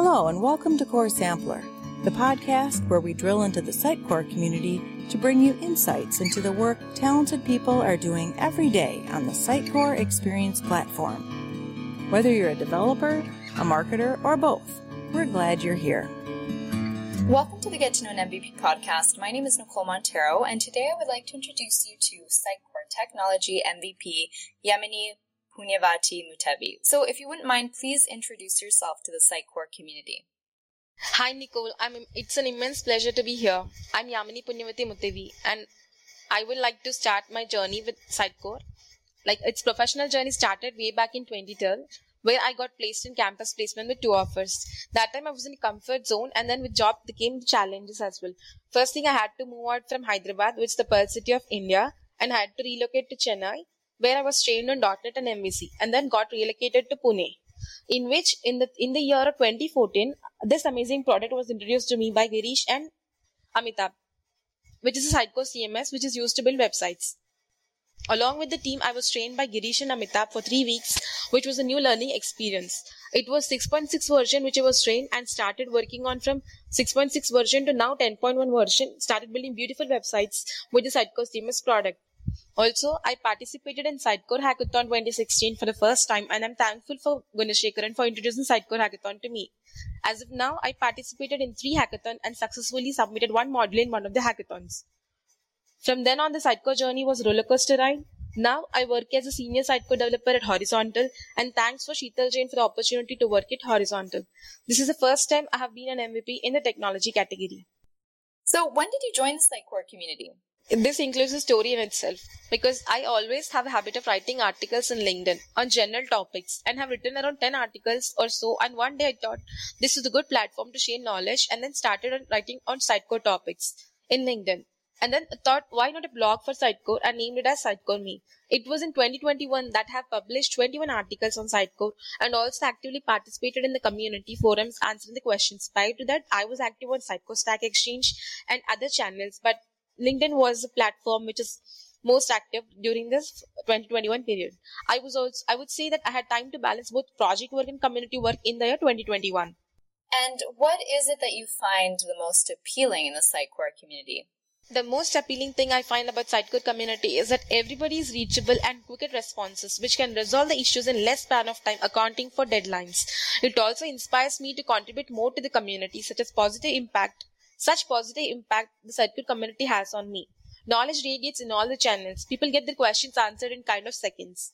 Hello, and welcome to Core Sampler, the podcast where we drill into the Sitecore community to bring you insights into the work talented people are doing every day on the Sitecore Experience platform. Whether you're a developer, a marketer, or both, we're glad you're here. Welcome to the Get to Know an MVP podcast. My name is Nicole Montero, and today I would like to introduce you to Sitecore Technology MVP Yamini Punyavati Mutevi. So, if you wouldn't mind, please introduce yourself to the Sitecore community. Hi, Nicole. I'm, it's an immense pleasure to be here. I'm Yamini Punyavati Mutevi, and I would like to start my journey with Sitecore. Like, its professional journey started way back in 2012 where I got placed in campus placement with two offers. That time I was in comfort zone and then with job came challenges as well. First thing I had to move out from Hyderabad, which is the Pearl City of India, and I had to relocate to Chennai, where I was trained on .NET and MVC, and then got relocated to Pune. In which, in the in the year of 2014, this amazing product was introduced to me by Girish and Amitabh, which is a Sitecore CMS which is used to build websites. Along with the team, I was trained by Girish and Amitabh for three weeks, which was a new learning experience. It was 6.6 version which I was trained and started working on from 6.6 version to now 10.1 version. Started building beautiful websites with the Sitecore CMS product. Also, I participated in Sitecore Hackathon 2016 for the first time and I'm thankful for Gunashekaran for introducing Sitecore Hackathon to me. As of now, I participated in three hackathons and successfully submitted one module in one of the hackathons. From then on, the Sitecore journey was rollercoaster ride. Now I work as a senior Sitecore developer at Horizontal, and thanks for Sheetal Jain for the opportunity to work at Horizontal. This is the first time I have been an MVP in the technology category. So, when did you join the Sitecore community? This includes a story in itself because I always have a habit of writing articles in LinkedIn on general topics and have written around 10 articles or so. And one day I thought this is a good platform to share knowledge and then started on writing on Sitecore topics in LinkedIn and then thought why not a blog for Sitecore and named it as Sitecore Me. It was in 2021 that I have published 21 articles on Sitecore and also actively participated in the community forums answering the questions. Prior to that, I was active on Sitecore Stack Exchange and other channels, but LinkedIn was the platform which is most active during this 2021 period. I was also, I would say that I had time to balance both project work and community work in the year 2021. And what is it that you find the most appealing in the Sitecore community? The most appealing thing I find about Sitecore community is that everybody is reachable and quick at responses, which can resolve the issues in less span of time, accounting for deadlines. It also inspires me to contribute more to the community, such as positive impact, such positive impact the Sitecore community has on me. Knowledge radiates in all the channels. People get their questions answered in kind of seconds.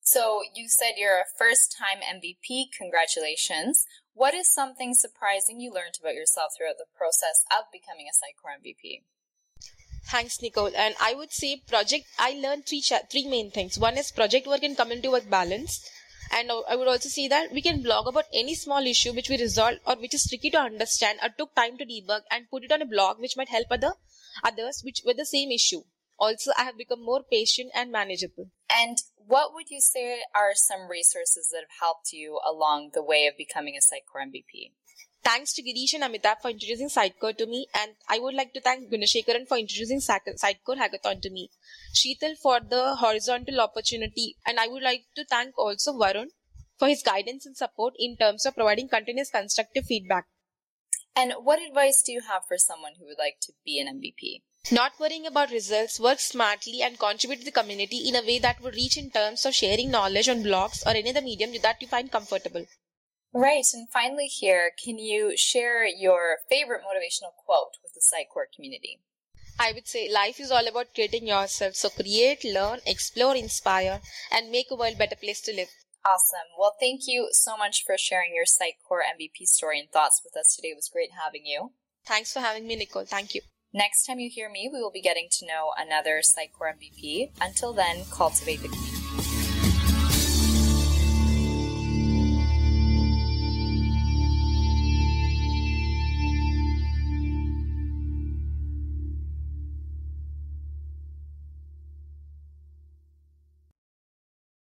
So you said you're a first time MVP. Congratulations. What is something surprising you learned about yourself throughout the process of becoming a Sitecore MVP? Thanks, Nicole. And I would say project, I learned three, cha- three main things. One is project work and community work balance. And uh, I would also say that we can blog about any small issue which we resolved or which is tricky to understand or took time to debug and put it on a blog which might help other others which with the same issue. Also, I have become more patient and manageable. And what would you say are some resources that have helped you along the way of becoming a Sitecore MVP? Thanks to Girish and Amitabh for introducing Sitecore to me, and I would like to thank Gunashekaran for introducing Sitecore Hackathon to me, Sheetal for the horizontal opportunity, and I would like to thank also Varun for his guidance and support in terms of providing continuous constructive feedback. And what advice do you have for someone who would like to be an MVP? Not worrying about results, work smartly and contribute to the community in a way that would reach in terms of sharing knowledge on blogs or any other medium that you find comfortable. Right. And finally, here, can you share your favorite motivational quote with the Sitecore community? I would say life is all about creating yourself. So create, learn, explore, inspire, and make a world better place to live. Awesome. Well, thank you so much for sharing your Sitecore MVP story and thoughts with us today. It was great having you. Thanks for having me, Nicole. Thank you. Next time you hear me, we will be getting to know another Sitecore MVP. Until then, cultivate the community.